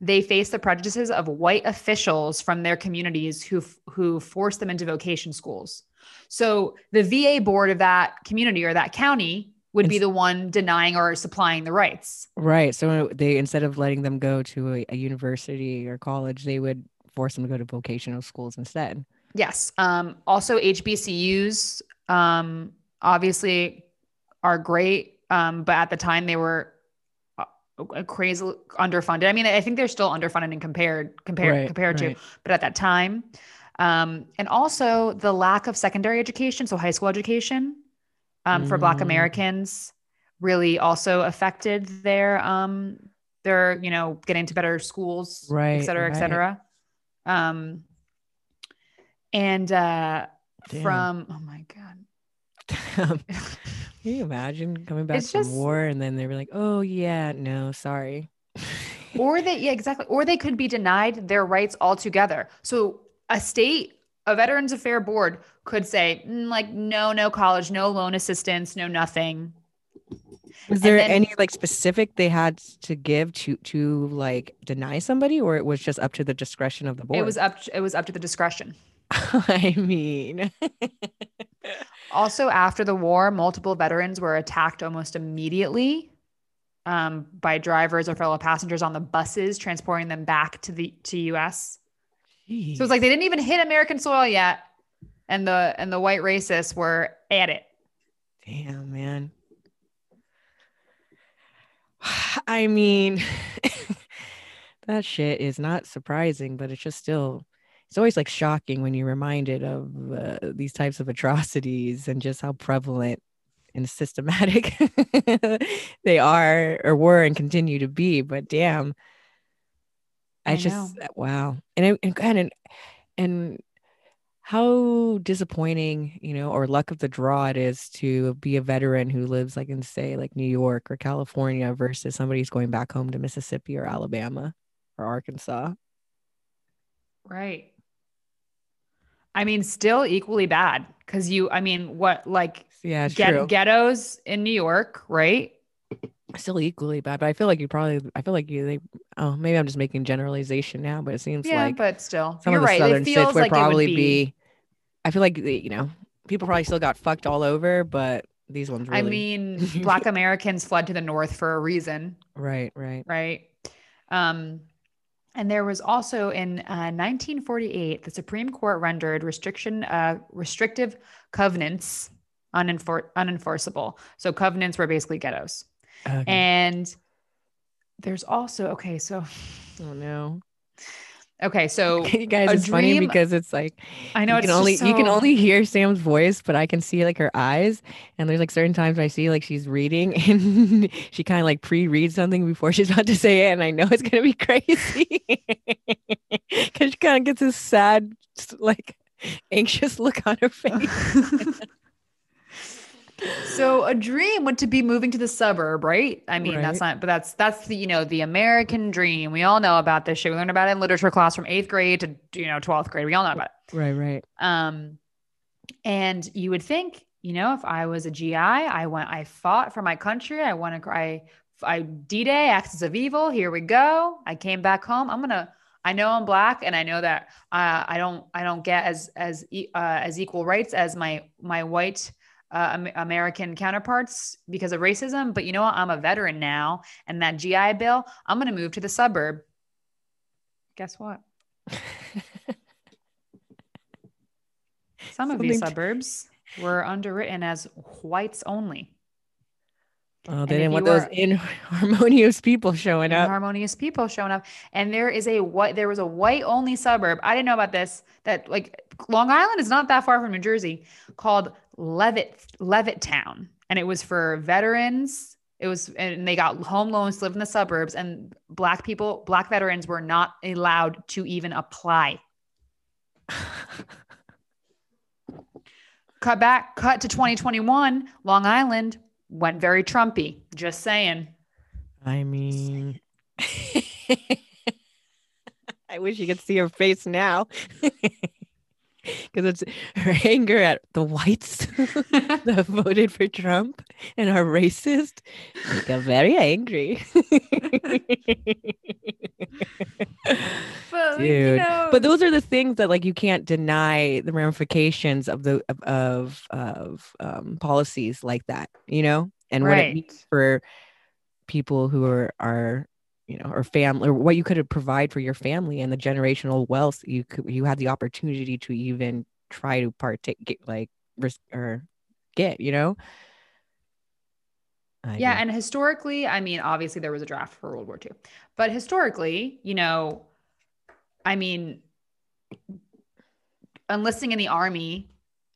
they faced the prejudices of white officials from their communities who who forced them into vocation schools. So the VA board of that community or that county would be the one denying or supplying the rights. Right. So they instead of letting them go to a, a university or college, they would force them to go to vocational schools instead. Yes. Um, also, HBCUs um, obviously are great, um, but at the time they were uh, crazy underfunded. I mean, I think they're still underfunded and compared compared Right, compared right. to, but at that time, um, and also the lack of secondary education, so high school education um, for Black Mm. Americans, really also affected their um, their you know getting to better schools, Right, et cetera, et cetera. Um, and uh, Damn. from oh my god, Can you imagine coming back It's from just- war and then they were like, "Oh yeah, no, sorry." or they yeah exactly, or they could be denied their rights altogether. So a state, a Veterans Affair Board could say "Mm, like no, no college, no loan assistance, no nothing. Was And there then- any like specific they had to give to to like deny somebody, or it was just up to the discretion of the board? It was up. It was up to the discretion. I mean, Also, after the war, multiple veterans were attacked almost immediately um, by drivers or fellow passengers on the buses transporting them back to the to US. So it's like they didn't even hit American soil yet, and the and the white racists were at it. Damn, man. I mean, that shit is not surprising, but it's just still, it's always like shocking when you're reminded of uh, these types of atrocities and just how prevalent and systematic they are or were and continue to be. But damn, I, I just, wow. And, I, and, and, and how disappointing, you know, or luck of the draw it is to be a veteran who lives like in say like New York or California versus somebody who's going back home to Mississippi or Alabama or Arkansas. Right. I mean, still equally bad because you, I mean, what like Yeah, get, true. ghettos in New York, right? Still equally bad, but I feel like you probably I feel like you they oh maybe I'm just making generalization now, but it seems Yeah, like but still, some you're of the right. southern states feels would like probably it would be. be. I feel like you know people probably still got fucked all over, but these ones really. I mean, Black Americans fled to the North for a reason, right, right. right? Um, and there was also in uh, 1948, the Supreme Court rendered restriction, uh, restrictive covenants unenfor- unenforceable. So covenants were basically ghettos. Okay. And there's also okay, so oh no. okay, so you guys, it's funny because it's like I know you it's can only just you can only hear Sam's voice, but I can see like her eyes. And there's like certain times I see like she's reading and she kind of like pre-reads something before she's about to say it, and I know it's gonna be crazy because she kind of gets this sad, like anxious look on her face. So a dream would to be moving to the suburb, right? I mean, that's not, but that's that's the you know the American dream. We all know about this shit. We learned about it in literature class from eighth grade to you know twelfth grade. We all know about it. right, right. Um, and you would think, you know, if I was a GI, I went, I fought for my country. I want to, I, I D-Day, Axis of Evil. Here we go. I came back home. I'm gonna. I know I'm black, and I know that uh, I don't, I don't get as as e- uh, as equal rights as my my white uh, American counterparts because of racism. But you know what? I'm a veteran now, and that GI Bill, I'm gonna move to the suburb. Guess what? Some of these Something- suburbs were underwritten as whites only. Oh, they didn't want those inharmonious people showing up. harmonious people showing up. And there is a white, there was a white only suburb. I didn't know about this. That like Long Island is not that far from New Jersey, called Levitt Levittown, and it was for veterans. It was, and they got home loans to live in the suburbs, and black people, black veterans were not allowed to even apply. cut back, cut to 2021. Long Island went very Trumpy. Just saying. I mean, I wish you could see her face now. Because it's her anger at the whites that voted for Trump and are racist. They got very angry. But, Dude. but those are the things that like you can't deny the ramifications of the of of, of um, policies like that, you know, and what it means for people who are are you know or family or what you could have provide for your family and the generational wealth you could you had the opportunity to even try to partake get like risk or get you know I yeah, do. and historically, I mean, obviously there was a draft for World War II, but historically, you know, I mean, enlisting in the army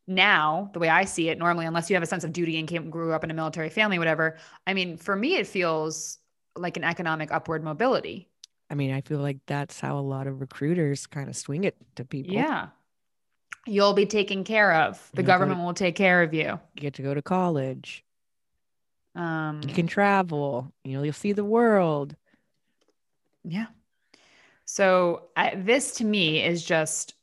now, the way I see it, normally, unless you have a sense of duty and came grew up in a military family, whatever. I mean, for me, it feels like an economic upward mobility. I mean i feel like that's how a lot of recruiters kind of swing it to people Yeah, you'll be taken care of. The Yeah, go to- government will take care of you. you get to go to college Um, you can travel you know you'll see the world Yeah. So I, this to me is just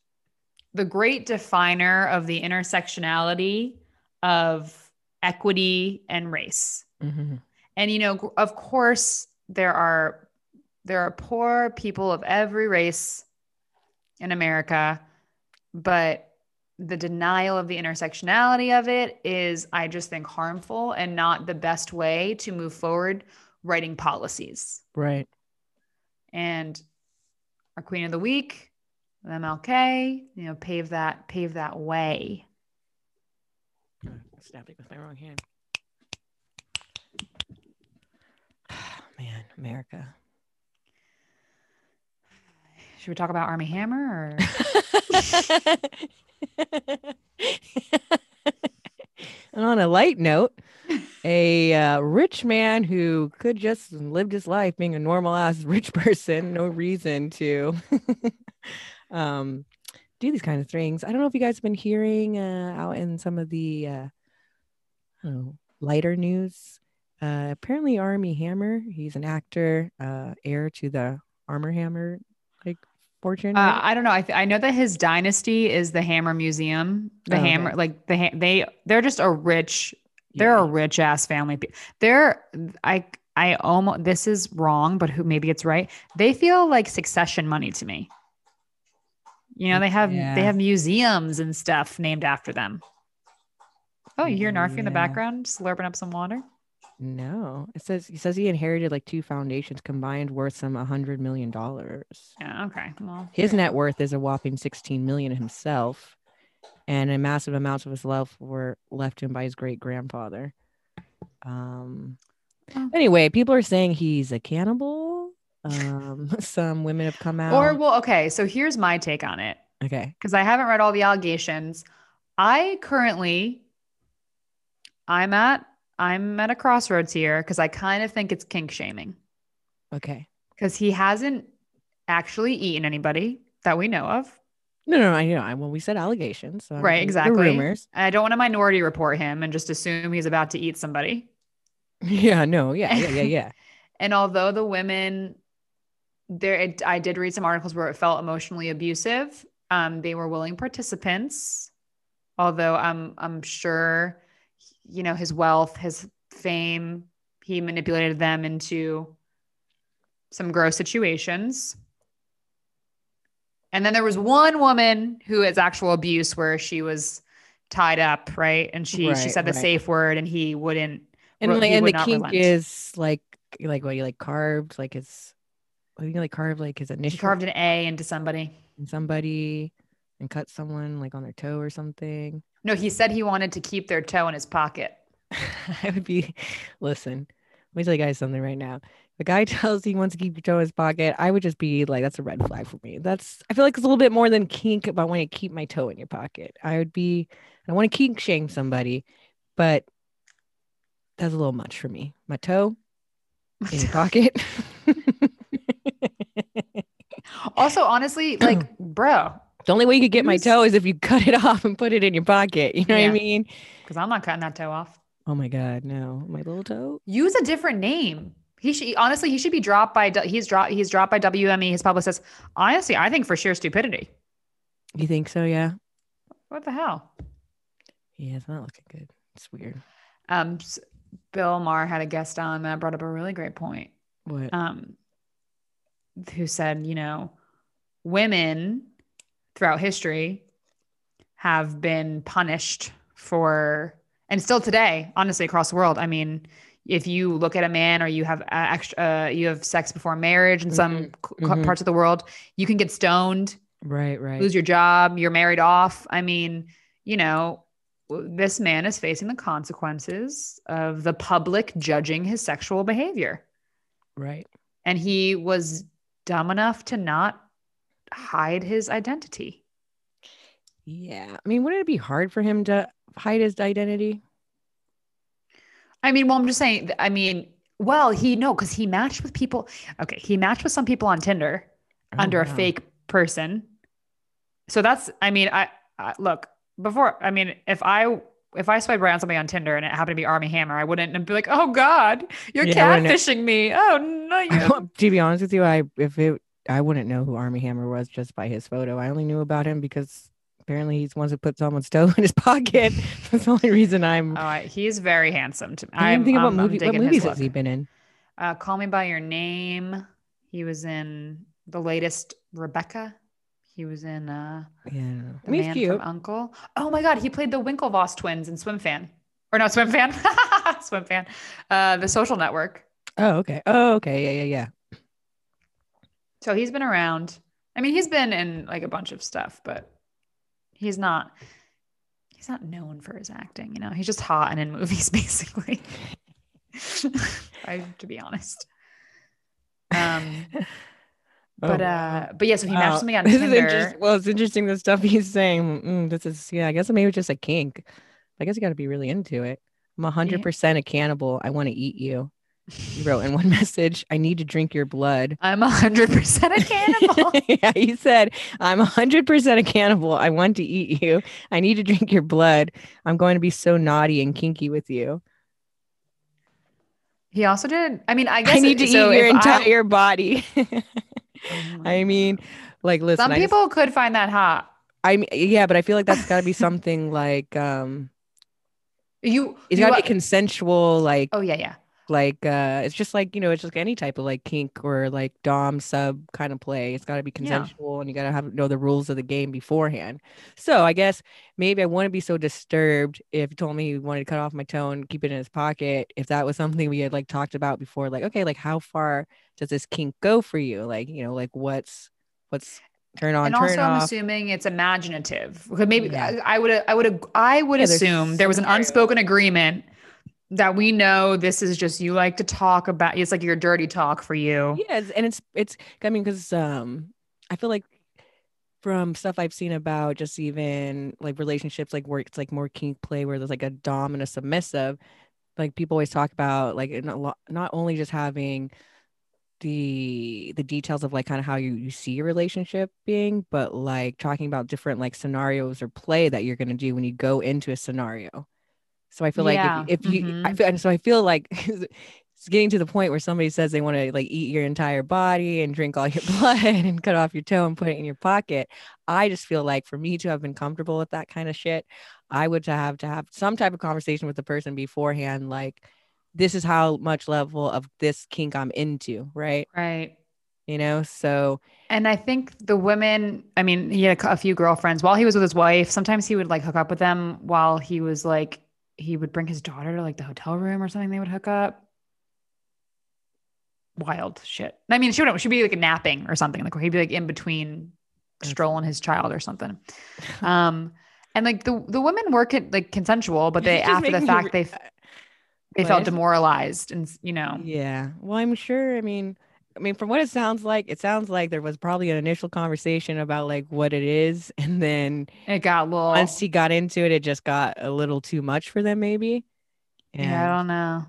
the great definer of the intersectionality of equity and race. Mhm. And you know, of course, there are there are poor people of every race in America, but the denial of the intersectionality of it is, I just think, harmful and not the best way to move forward writing policies. Right. And our Queen of the Week, MLK, you know, pave that pave that way. Snapping with my wrong hand. Man, America. Should we talk about Armie Hammer or and on a light note, a uh, rich man who could just lived his life being a normal ass rich person, no reason to um, do these kind of things. I don't know if you guys have been hearing uh, out in some of the uh, I don't know, lighter news. Uh, apparently, Armie Hammer, he's an actor, uh, heir to the Arm & Hammer like fortune. Uh. I don't know. I, th- I know that his dynasty is the Hammer Museum. The Oh, okay. Hammer, like the ha- they, they're just a rich. They're a rich ass family. They're I I almost this is wrong, but who maybe it's right. They feel like succession money to me. You know, they have Yeah. they have museums and stuff named after them. Oh, you hear Narfi in the background slurping up some water? No, it says he says he inherited like two foundations combined worth some a hundred million dollars. Yeah. Okay. Well, His net worth is a whopping sixteen million himself, and a massive amounts of his wealth were left to him by his great grandfather. Um. Oh. Anyway, people are saying he's a cannibal. Um. Some women have come out. or well, okay. So here's my take on it. okay. because I haven't read all the allegations. I currently, I'm at, I'm at a crossroads here because I kind of think it's kink shaming Okay. because he hasn't actually eaten anybody that we know of. No, no, I know. I well, we said allegations. So Right, exactly. Rumors. I don't want to minority report him and just assume he's about to eat somebody. Yeah. No. Yeah. Yeah. Yeah. Yeah. And although the women, there, it, I did read some articles where it felt emotionally abusive. Um, they were willing participants, although I'm I'm sure, you know, his wealth, his fame, he manipulated them into some gross situations. And then there was one woman who is actual abuse where she was tied up, right? And she she said the right. safe word, and he wouldn't. and he and would the kink relent. is like like what you like carved like his I think like carved like his initial. He carved an A into somebody. somebody and cut someone like on their toe or something. No, he said he wanted to keep their toe in his pocket. I would be listen. Let me tell you guys something right now. If a guy tells you he wants to keep your toe in his pocket, I would just be like, that's a red flag for me. That's I feel like it's a little bit more than kink about wanting to keep my toe in your pocket. I would be I want to kink shame somebody, but that's a little much for me. My toe in your pocket. Also, honestly, like, bro, The only way you could get my toe is if you cut it off and put it in your pocket. You know what I mean? because I'm not cutting that toe off. Oh my God, no. My little toe? Use a different name. He should honestly, he should be dropped by. He's dropped. He's dropped by WME. His publicist. Honestly, I think for sheer stupidity. You think so? Yeah. What the hell? Yeah, it's not looking good. It's weird. Um, Bill Maher had a guest on that brought up a really great point. What? um, who said, you know, women throughout history have been punished for, and still today, honestly, across the world. I mean, if you look at a man or you have uh, extra, uh, you have sex before marriage in some c- c- mhm. parts of the world, you can get stoned, right, right. lose your job, you're married off. I mean, you know, this man is facing the consequences of the public judging his sexual behavior right. and he was dumb enough to not hide his identity. Yeah. I mean, wouldn't it be hard for him to hide his identity? I mean, well, I'm just saying. I mean, well, he no, because he matched with people. Okay, he matched with some people on Tinder Oh, under a fake person. So that's. I mean, I, I look before. I mean, if I if I swipe right on somebody on Tinder and it happened to be Armie Hammer, I wouldn't be like, "Oh God, you're Yeah, catfishing me." Oh no, you. to be honest with you, I if it I wouldn't know who Armie Hammer was just by his photo. I only knew about him because apparently he's the one who put someone's toe in his pocket. That's the only reason I'm. Oh, I- he's very handsome to me. I'm didn't about I'm movie. What movies has look. he been in? Uh, Call Me by Your Name. He was in the latest Rebecca. He was in uh Yeah, I don't know. I The he's Man cute. from Uncle. Oh my God, he played the Winklevoss twins in Swim Fan, or not Swim Fan, Swim Fan, uh, The Social Network. Oh, okay. Oh, okay. Yeah, yeah, yeah. So he's been around. I mean, he's been in like a bunch of stuff, but he's not. He's not known for his acting. You know, he's just hot and in movies, basically. I, to be honest. Um, but Oh, uh, but yeah, so he matched somebody on This is Tinder. well, it's interesting the stuff he's saying. Mm, this is yeah. I guess maybe just a kink. I guess you got to be really into it. I'm hundred percent a cannibal. I want to eat you. He wrote in one message, "I need to drink your blood." I'm a hundred percent a cannibal. yeah, he said, "I'm a hundred percent a cannibal. I want to eat you. I need to drink your blood. I'm going to be so naughty and kinky with you. he also did. I mean, I guess I need to so eat your if I- entire body." Oh I mean, like, listen, Some I just- people could find that hot. I mean, yeah, but I feel like that's got to be something like, um, You, it's got to be consensual, like, oh yeah, yeah. Like, uh, it's just like you know, it's just any type of like kink or like dom sub kind of play. It's got to be consensual, and you got to have know the rules of the game beforehand. So I guess maybe I wouldn't be so disturbed if he told me he wanted to cut off my toe and keep it in his pocket. If that was something we had like talked about before, like, okay, like how far does this kink go for you? Like, you know, like what's what's turn on, and turn also, I'm assuming it's imaginative. Maybe Yeah. I would, I would, I would Yeah, assume there was an scenario. unspoken agreement that we know this is just you like to talk about. It's like your dirty talk for you. It's- and it's it's I mean because um I feel like from stuff I've seen about just even like relationships like where it's like more kink play where there's like a dom and a submissive like people always talk about like lot, not only just having the the details of like kind of how you you see your relationship being but like talking about different like scenarios or play that you're going to do when you go into a scenario so i feel Yeah, like if, if you I mhm. feel so i feel like it's getting to the point where somebody says they want to like eat your entire body and drink all your blood and cut off your toe and put it in your pocket i just feel like for me to have been comfortable with that kind of shit i would have to have some type of conversation with the person beforehand like this is how much level of this kink i'm into right Right. you know so And I think the women, I mean, he had a, a few girlfriends while he was with his wife. Sometimes he would like hook up with them while he was like, he would bring his daughter to like the hotel room or something. They would hook up. Wild shit. I mean, she would she'd be like napping or something. Like he'd be like in between strolling his child or something. Um, and like the the women were it like consensual, but they after the fact re- they they felt demoralized and you know yeah well i'm sure i mean i mean from what it sounds like it sounds like there was probably an initial conversation about like what it is and then it got a little. once he got into it it just got a little too much for them maybe and yeah, I don't know.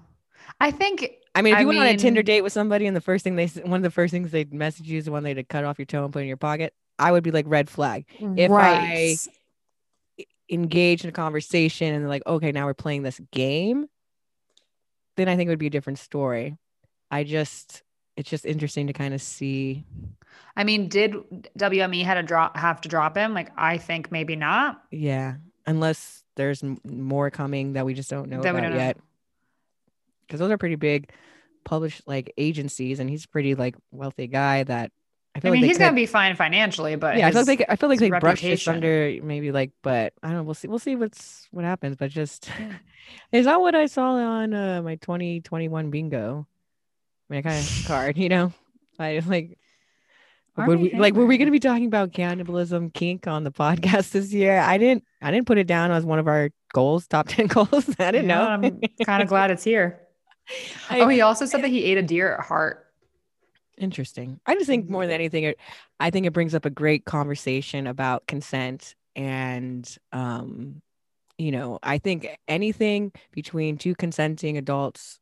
I think I mean, if I you went on a Tinder date with somebody and the first thing they one of the first things they'd message you is the one they'd cut off your toe and put in your pocket, I would be like red flag. If I- Engage in a conversation and they're like, okay, now we're playing this game, then I think it would be a different story. I just it's just interesting to kind of see. I mean, did WME had to drop have to drop him? Like, I think maybe not. Yeah, unless there's m- more coming that we just don't know That about don't yet. Because those are pretty big published like agencies, and he's a pretty like wealthy guy that I I mean, like he's could- gonna be fine financially, but yeah, I feel like they, I feel like they brushed this under maybe like, but I don't know. We'll see. We'll see what's what happens. But just Yeah. is that what I saw on uh, my 2021 bingo? I mean, I kind of card, you know. I like. Would we like were we going to be talking about cannibalism kink on the podcast this year? I didn't I didn't put it down as one of our goals, top 10 goals. I didn't Yeah, know. I'm kind of glad it's here. I- Oh, he also said that he ate a deer at heart. Interesting. I just think more than anything, it, I think it brings up a great conversation about consent and, um, you know, I think anything between two consenting adults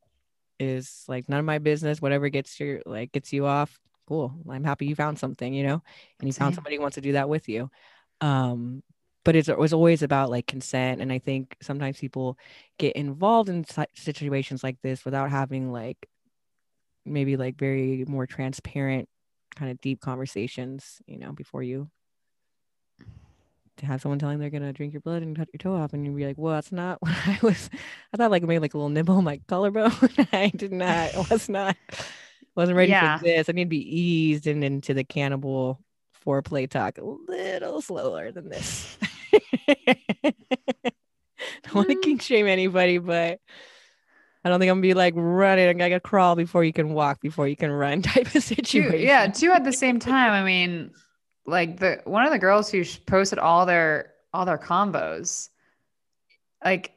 is like none of my business. Whatever gets your like gets you off, cool. I'm happy you found something, you know, and you found somebody who wants to do that with you. Um, but it's, it was always about like consent, and I think sometimes people get involved in si- situations like this without having like maybe like very more transparent kind of deep conversations you know before you to have someone telling they're gonna drink your blood and cut your toe off and you'd be like well that's not what i was i thought like maybe like a little nibble on my collarbone i did not was not wasn't ready Yeah. for this i need to be eased in, into the cannibal foreplay talk a little slower than this. don't want to Mm. kink shame anybody, but I don't think I'm gonna be like running. I gotta crawl before you can walk, before you can run type of two, situation. yeah, two at the same time. I mean, like the one of the girls who posted all their all their combos, like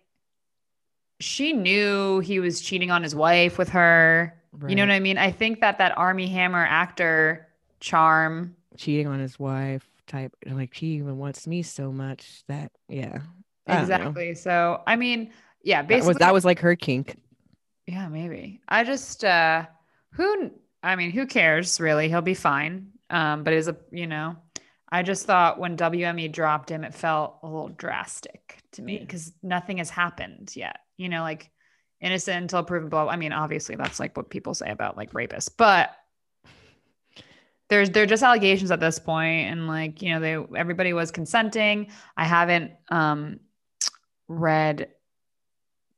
she knew he was cheating on his wife with her. You know what I mean? I think that that Armie Hammer actor charm. cheating on his wife type like she even wants me so much that yeah I. Exactly. So I mean, yeah, that basically was that was like her kink Yeah, maybe. I just uh who I mean, who cares really? He'll be fine. Um, but it was a you know, I just thought when WME dropped him, it felt a little drastic to me Yeah. because nothing has happened yet. You know, like innocent until proven blah. I mean, obviously that's like what people say about like rapists, but there's they're just allegations at this point, and like you know, they everybody was consenting. I haven't um read.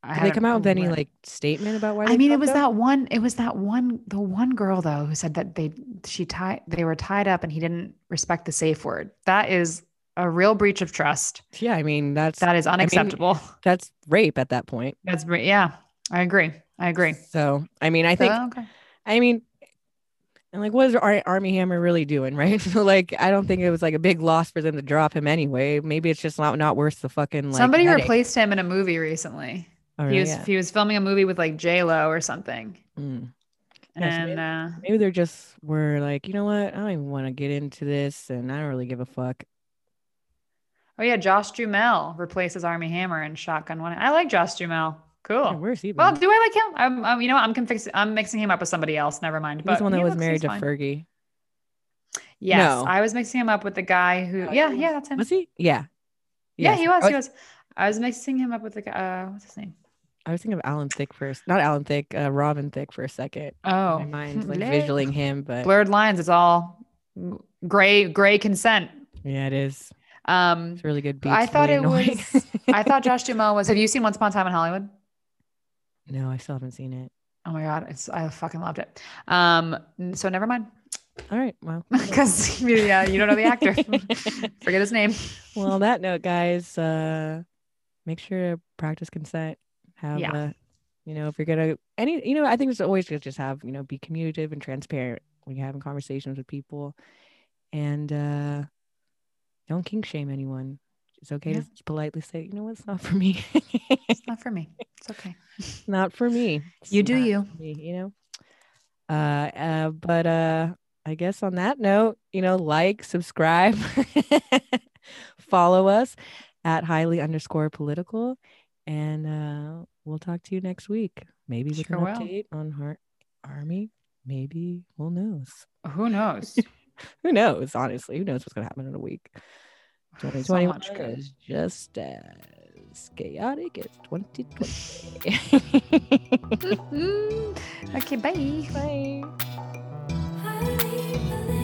I did they come out with any read- like statement about why I mean, it was up? that one. It was that one. The one girl though who said that they she tied they were tied up and he didn't respect the safe word. That is a real breach of trust. yeah i mean that's That is mean, unacceptable. that's rape at that point That's yeah. I agree. I agree. so i mean i think So, okay. i mean and like what is Ar- armie hammer really doing right so like i don't think it was like a big loss for them to drop him anyway maybe it's just not not worth the fucking like Somebody headache. replaced him in a movie recently. Oh, he was Yeah. he was filming a movie with like J Lo or something, Mm. Yeah, so and uh, maybe they're just were like you know what i don't even want to get into this and i don't really give a fuck oh yeah, Josh Duhamel replaces Armie Hammer in Shotgun One. I like Josh Duhamel. Cool. Yeah, where's he Well, do I like him? I'm, I'm you know, what? I'm confixing, I'm mixing him up with somebody else. Never mind. He's But the one that was married to fine. Fergie. Yes, No. I was mixing him up with the guy who. Oh, Yeah, yeah, that's him. Was he? Yeah. Yeah, Yes. he was. He was. I was mixing him up with the guy. Uh, what's his name? I was thinking of Alan Thicke first. Not Alan Thicke, uh, Robin Thicke for a second. Oh, My mind's like bleh. visualing him, but blurred lines. It's all gray, gray consent. yeah, it is. Um, It's really good. Beats. I thought really it annoying. was. I thought Josh Duhamel was. Have you seen Once Upon a Time in Hollywood? no, I still haven't seen it. Oh my god, it's I fucking loved it. Um, so never mind, All right. Well, because yeah, you don't know the actor. Forget his name. well, on that note, guys, uh, make sure to practice consent. Have Yeah. uh, you know, if you're gonna any, you know, I think it's always good to just have, you know, be communicative and transparent when you're having conversations with people, and uh, don't kink shame anyone. It's okay Yeah. to politely say, you know, what, it's not for me. It's not for me. It's okay. not for me. It's You do you. me, you know. Uh, uh, but uh, I guess on that note, you know, like, subscribe, follow us at highly underscore political, and uh, we'll talk to you next week. Maybe with Sure an will. update on Heart Army. Maybe who knows? Who knows? Who knows? Honestly, who knows what's gonna happen in a week? 2021 much is just as chaotic as 2020. okay, bye. Bye. Highly political.